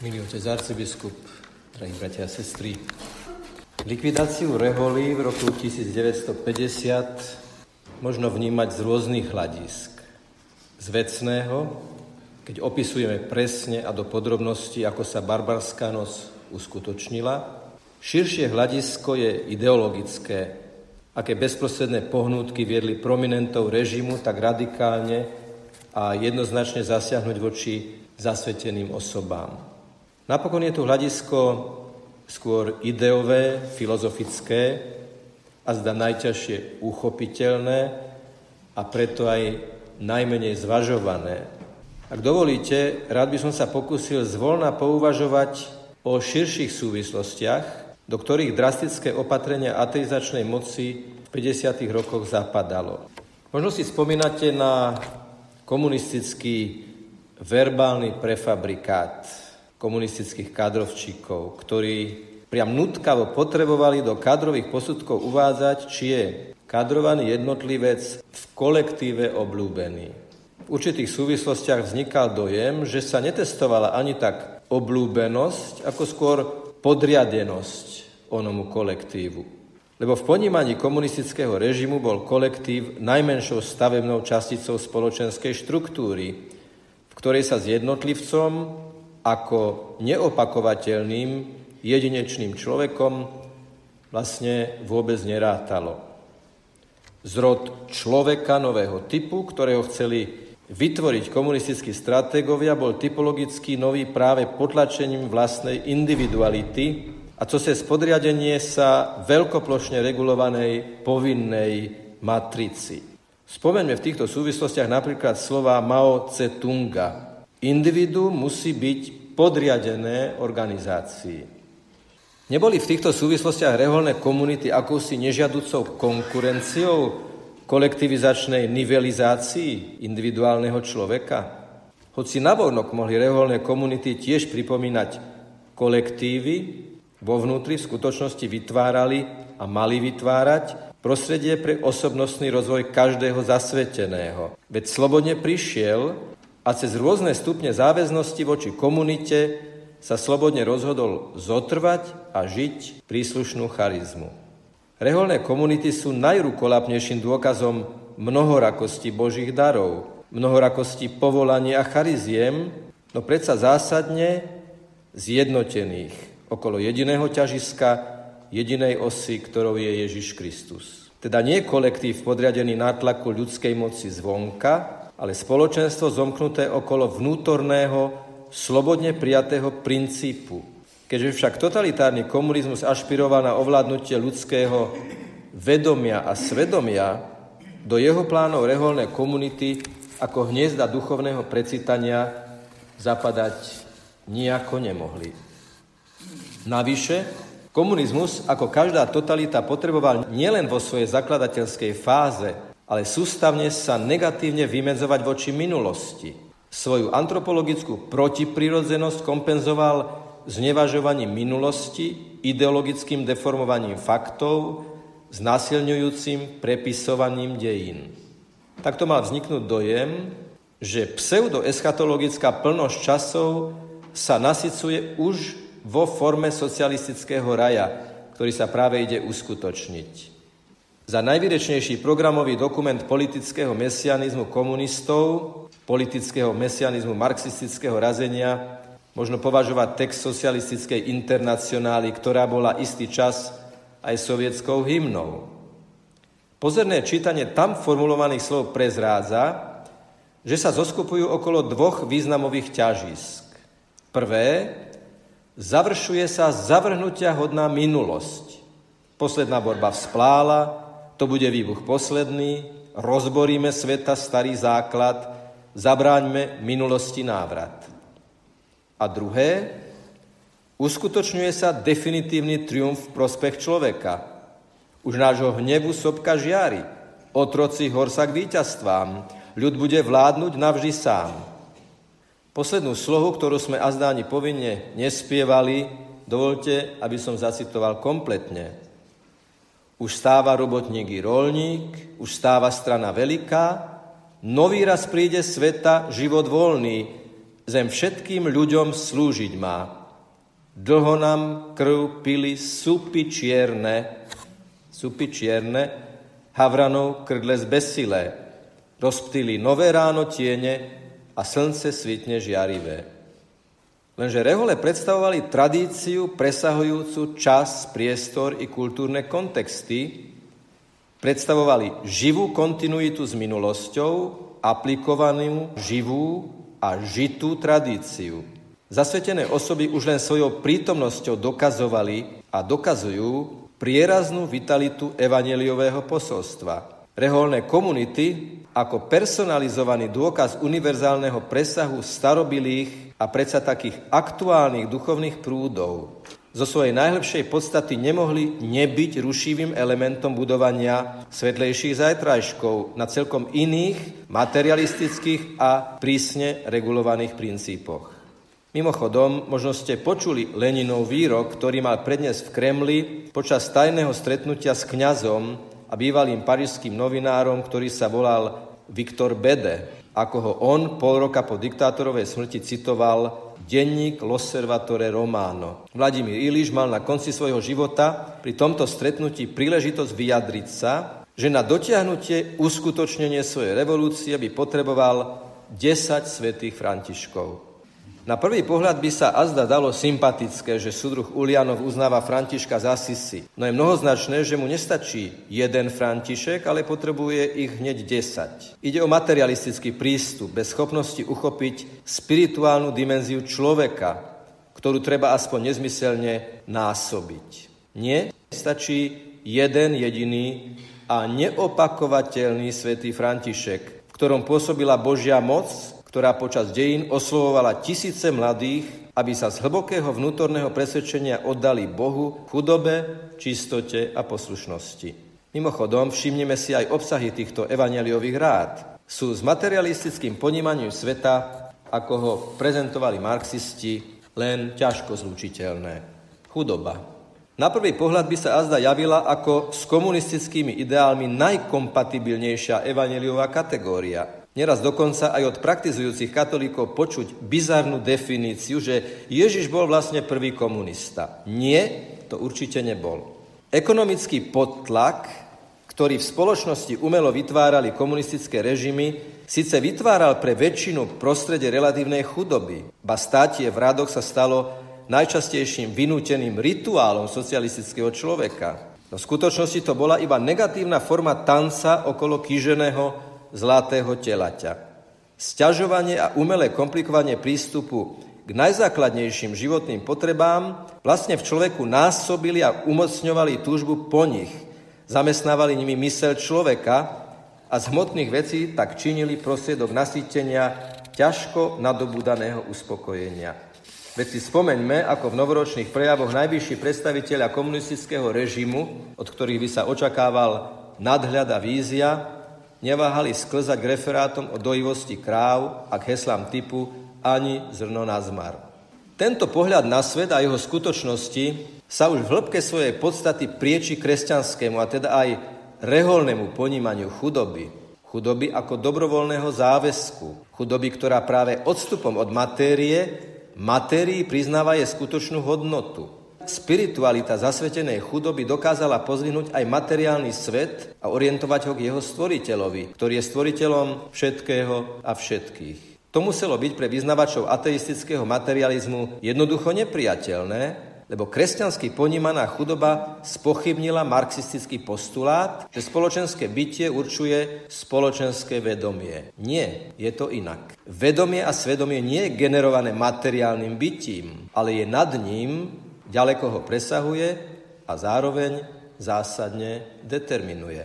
Milý otec arcibiskup, drahí bratia a sestry, likvidáciu reholí v roku 1950 možno vnímať z rôznych hľadisk. Z vecného, keď opisujeme presne a do podrobnosti, ako sa barbarská noc uskutočnila. Širšie hľadisko je ideologické, aké bezprostredné pohnútky viedli prominentov režimu tak radikálne a jednoznačne zasiahnuť voči zasveteným osobám. Napokon je tu hľadisko skôr ideové, filozofické a zda najťažšie uchopiteľné a preto aj najmenej zvažované. Ak dovolíte, rád by som sa pokúsil zvolna pouvažovať o širších súvislostiach, do ktorých drastické opatrenia ateizačnej moci v 50. rokoch zapadalo. Možno si spomínate na komunistický verbálny prefabrikát, komunistických kadrovčíkov, ktorí priam nutkavo potrebovali do kadrových posudkov uvádzať, či je kadrovaný jednotlivec v kolektíve obľúbený. V určitých súvislostiach vznikal dojem, že sa netestovala ani tak oblúbenosť, ako skôr podriadenosť onomu kolektívu. Lebo v ponímaní komunistického režimu bol kolektív najmenšou stavebnou časticou spoločenskej štruktúry, v ktorej sa s jednotlivcom ako neopakovateľným jedinečným človekom vlastne vôbec nerátalo. Zrod človeka nového typu, ktorého chceli vytvoriť komunistickí stratégovia, bol typologicky nový práve potlačením vlastnej individuality a co se spodriadenie sa veľkoplošne regulovanej povinnej matrici. Spomeňme v týchto súvislostiach napríklad slova Mao Tse-tunga, Individu musí byť podriadené organizácii. Neboli v týchto súvislostiach reholné komunity akousi nežiaducou konkurenciou kolektivizačnej nivelizácii individuálneho človeka? Hoci navonok mohli reholné komunity tiež pripomínať kolektívy, vo vnútri v skutočnosti vytvárali a mali vytvárať prostredie pre osobnostný rozvoj každého zasveteného. Veď slobodne prišiel a cez rôzne stupne záväznosti voči komunite sa slobodne rozhodol zotrvať a žiť príslušnú charizmu. Reholné komunity sú najrukolapnejším dôkazom mnohorakosti Božích darov, mnohorakosti povolania a chariziem, no predsa zásadne zjednotených okolo jediného ťažiska, jedinej osy, ktorou je Ježiš Kristus. Teda nie kolektív podriadený nátlaku ľudskej moci zvonka, ale spoločenstvo zomknuté okolo vnútorného, slobodne prijatého princípu. Keďže však totalitárny komunizmus ašpiroval na ovládnutie ľudského vedomia a svedomia, do jeho plánov reholné komunity ako hniezda duchovného precitania zapadať nijako nemohli. Navyše, komunizmus ako každá totalita potreboval nielen vo svojej zakladateľskej fáze ale sústavne sa negatívne vymedzovať voči minulosti. Svoju antropologickú protiprirodzenosť kompenzoval znevažovaním minulosti, ideologickým deformovaním faktov, znásilňujúcim prepisovaním dejín. Takto mal vzniknúť dojem, že pseudoeschatologická plnosť časov sa nasycuje už vo forme socialistického raja, ktorý sa práve ide uskutočniť. Za najvýrečnejší programový dokument politického mesianizmu komunistov, politického mesianizmu marxistického razenia, možno považovať text socialistickej internacionály, ktorá bola istý čas aj sovietskou hymnou. Pozorné čítanie tam formulovaných slov prezrádza, že sa zoskupujú okolo dvoch významových ťažisk. Prvé, završuje sa zavrhnutia hodná minulosť. Posledná borba vzplála, to bude výbuch posledný, rozboríme sveta starý základ, zabráňme minulosti návrat. A druhé, uskutočňuje sa definitívny triumf v prospech človeka. Už nášho hnevu sopka žiari, otroci hor sa k víťazstvám, ľud bude vládnuť navždy sám. Poslednú slohu, ktorú sme azdáni povinne nespievali, dovolte, aby som zacitoval kompletne. Už stáva robotník i rolník, už stáva strana veľká, nový raz príde sveta život voľný, Zem všetkým ľuďom slúžiť má. Dlho nám krv pili supy čierne, supy čierne, havranov krdle zbesilé. Rozptýli nové ráno tiene a slnce svitne žiarivé. Lenže rehole predstavovali tradíciu presahujúcu čas, priestor i kultúrne kontexty, predstavovali živú kontinuitu s minulosťou, aplikovanú živú a žitú tradíciu. Zasvetené osoby už len svojou prítomnosťou dokazovali a dokazujú prieraznú vitalitu evaneliového posolstva. Reholné komunity ako personalizovaný dôkaz univerzálneho presahu starobilých a predsa takých aktuálnych duchovných prúdov zo svojej najlepšej podstaty nemohli nebyť rušivým elementom budovania svetlejších zajtrajškov na celkom iných materialistických a prísne regulovaných princípoch. Mimochodom, možno ste počuli Leninov výrok, ktorý mal prednes v Kremli počas tajného stretnutia s kňazom a bývalým parížským novinárom, ktorý sa volal Viktor Bede, ako ho on pol roka po diktátorovej smrti citoval denník L'Osservatore Romano. Vladimír Iliš mal na konci svojho života pri tomto stretnutí príležitosť vyjadriť sa, že na dotiahnutie uskutočnenie svojej revolúcie by potreboval 10 svetých Františkov. Na prvý pohľad by sa azda dalo sympatické, že súdruh Ulianov uznáva Františka za Sisi. No je mnohoznačné, že mu nestačí jeden František, ale potrebuje ich hneď 10. Ide o materialistický prístup, bez schopnosti uchopiť spirituálnu dimenziu človeka, ktorú treba aspoň nezmyselne násobiť. Nie, stačí jeden jediný a neopakovateľný svätý František, v ktorom pôsobila Božia moc, ktorá počas dejín oslovovala tisíce mladých, aby sa z hlbokého vnútorného presvedčenia oddali Bohu, chudobe, čistote a poslušnosti. Mimochodom, všimneme si aj obsahy týchto evaneliových rád. Sú s materialistickým ponímaním sveta, ako ho prezentovali marxisti, len ťažko zlučiteľné. Chudoba. Na prvý pohľad by sa azda javila ako s komunistickými ideálmi najkompatibilnejšia evaneliová kategória – Neraz dokonca aj od praktizujúcich katolíkov počuť bizarnú definíciu, že Ježiš bol vlastne prvý komunista. Nie, to určite nebol. Ekonomický podtlak, ktorý v spoločnosti umelo vytvárali komunistické režimy, síce vytváral pre väčšinu prostredie relatívnej chudoby, ba státie v radoch sa stalo najčastejším vynúteným rituálom socialistického človeka. No v skutočnosti to bola iba negatívna forma tanca okolo kýženého zlatého telaťa. Sťažovanie a umelé komplikovanie prístupu k najzákladnejším životným potrebám vlastne v človeku násobili a umocňovali túžbu po nich. Zamestnávali nimi mysel človeka a z hmotných vecí tak činili prostriedok nasýtenia ťažko nadobúdaného uspokojenia. Veď si spomeňme, ako v novoročných prejavoch najvyšší predstaviteľa komunistického režimu, od ktorých by sa očakával nadhľad a vízia, neváhali sklzať k referátom o dojivosti kráv a k heslám typu ani zrno na zmar. Tento pohľad na svet a jeho skutočnosti sa už v hĺbke svojej podstaty prieči kresťanskému a teda aj reholnému ponímaniu chudoby. Chudoby ako dobrovoľného záväzku. Chudoby, ktorá práve odstupom od matérie, matérii priznáva je skutočnú hodnotu. Spiritualita zasvetenej chudoby dokázala pozvinúť aj materiálny svet a orientovať ho k jeho stvoriteľovi, ktorý je stvoriteľom všetkého a všetkých. To muselo byť pre vyznavačov ateistického materializmu jednoducho nepriateľné, lebo kresťansky ponímaná chudoba spochybnila marxistický postulát, že spoločenské bytie určuje spoločenské vedomie. Nie, je to inak. Vedomie a svedomie nie je generované materiálnym bytím, ale je nad ním ďaleko ho presahuje a zároveň zásadne determinuje.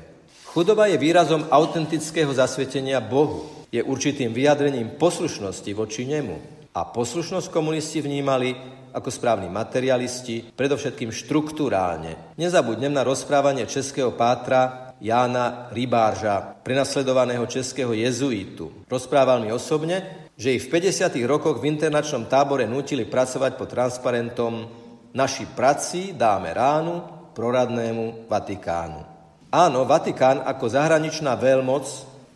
Chudoba je výrazom autentického zasvetenia Bohu. Je určitým vyjadrením poslušnosti voči nemu. A poslušnosť komunisti vnímali ako správni materialisti, predovšetkým štruktúrálne. Nezabudnem na rozprávanie českého pátra Jána Rybárža, prenasledovaného českého jezuítu. Rozprával mi osobne, že ich v 50. rokoch v internačnom tábore nutili pracovať pod transparentom Naši praci dáme ránu proradnému Vatikánu. Áno, Vatikán ako zahraničná veľmoc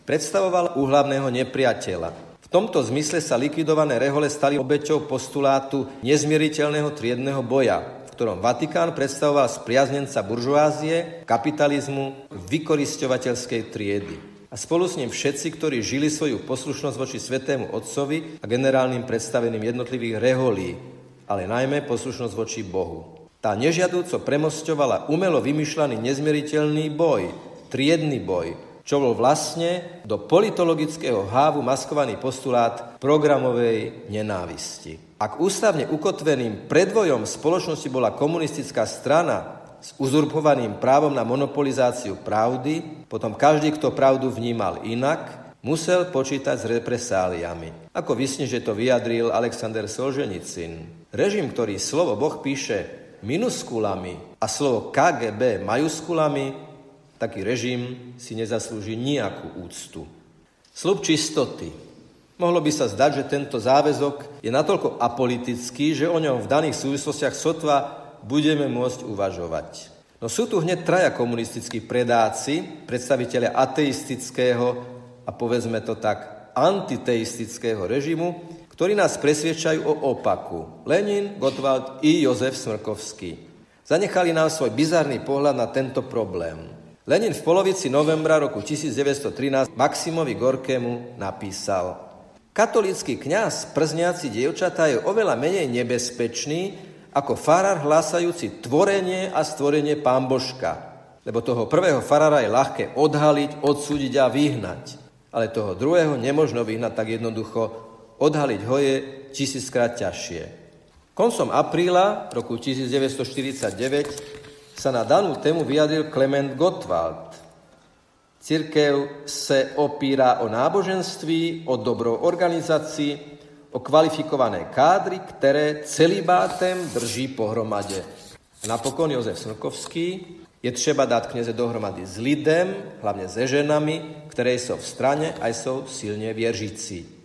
predstavoval úhlavného nepriateľa. V tomto zmysle sa likvidované rehole stali obeťou postulátu nezmieriteľného triedného boja, v ktorom Vatikán predstavoval spriaznenca buržoázie, kapitalizmu, vykorisťovateľskej triedy a spolu s ním všetci, ktorí žili svoju poslušnosť voči Svetému Otcovi a generálnym predstaveným jednotlivých reholí, ale najmä poslušnosť voči Bohu. Tá nežiadúco premosťovala umelo vymýšľaný nezmieriteľný boj, triedny boj, čo bol vlastne do politologického hávu maskovaný postulát programovej nenávisti. Ak ústavne ukotveným predvojom spoločnosti bola komunistická strana s uzurpovaným právom na monopolizáciu pravdy, potom každý, kto pravdu vnímal inak, musel počítať s represáliami. Ako vysne, že to vyjadril Alexander Solženicin. Režim, ktorý slovo Boh píše minuskulami a slovo KGB majuskulami, taký režim si nezaslúži nejakú úctu. Slub čistoty. Mohlo by sa zdať, že tento záväzok je natoľko apolitický, že o ňom v daných súvislostiach sotva budeme môcť uvažovať. No sú tu hneď traja komunistickí predáci, predstaviteľia ateistického a povedzme to tak antiteistického režimu, ktorí nás presviečajú o opaku. Lenin, Gottwald i Jozef Smrkovský. Zanechali nám svoj bizarný pohľad na tento problém. Lenin v polovici novembra roku 1913 Maximovi Gorkému napísal Katolícky kňaz przniaci dievčatá je oveľa menej nebezpečný ako farár hlásajúci tvorenie a stvorenie pán Božka. Lebo toho prvého farára je ľahké odhaliť, odsúdiť a vyhnať. Ale toho druhého nemožno vyhnať tak jednoducho, odhaliť ho tisíckrát ťažšie. Koncom apríla roku 1949 sa na danú tému vyjadril Klement Gottwald. Cirkev se opíra o náboženství, o dobrou organizácii, o kvalifikované kádry, ktoré celibátem drží pohromade. Napokon Jozef Smrkovský je třeba dát knieze dohromady s lidem, hlavne se ženami, ktoré sú v strane aj sú silne vieržící.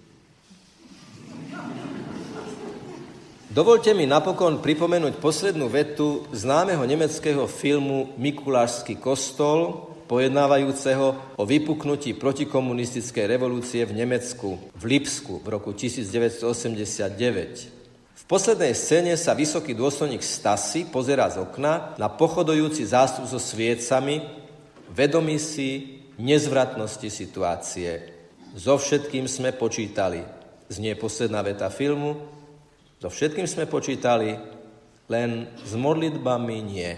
Dovolte mi napokon pripomenúť poslednú vetu známeho nemeckého filmu Mikulášsky kostol, pojednávajúceho o vypuknutí protikomunistickej revolúcie v Nemecku, v Lipsku v roku 1989. V poslednej scéne sa vysoký dôstojník Stasi pozerá z okna na pochodujúci zástup so sviecami, vedomí si nezvratnosti situácie. So všetkým sme počítali. Znie posledná veta filmu, so všetkým sme počítali, len s modlitbami nie.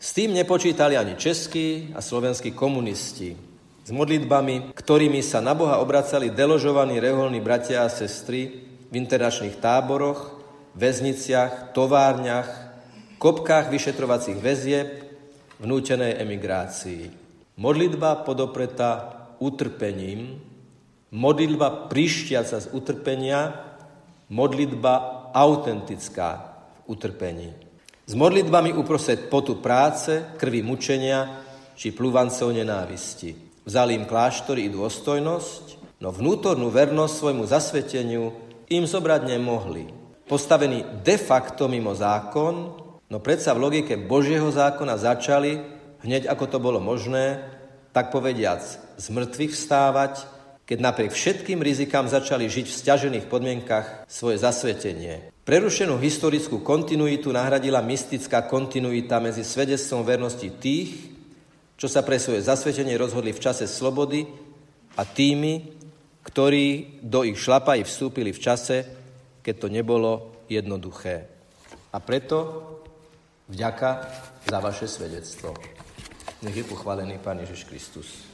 S tým nepočítali ani českí a slovenskí komunisti. S modlitbami, ktorými sa na Boha obracali deložovaní reholní bratia a sestry v internačných táboroch, väzniciach, továrniach, kopkách vyšetrovacích väzieb, vnútenej emigrácii. Modlitba podopretá utrpením, modlitba prišťaca z utrpenia, modlitba autentická v utrpení. S modlitbami uprostred potu práce, krvi mučenia či plúvancov nenávisti. Vzali im kláštory i dôstojnosť, no vnútornú vernosť svojmu zasveteniu im zobrať nemohli. Postavení de facto mimo zákon, no predsa v logike Božieho zákona začali, hneď ako to bolo možné, tak povediac z mŕtvych vstávať, keď napriek všetkým rizikám začali žiť v stiažených podmienkach svoje zasvetenie. Prerušenú historickú kontinuitu nahradila mystická kontinuita medzi svedectvom vernosti tých, čo sa pre svoje zasvetenie rozhodli v čase slobody a tými, ktorí do ich šlapají vstúpili v čase, keď to nebolo jednoduché. A preto vďaka za vaše svedectvo. Nech je pochválený Pán Ježiš Kristus.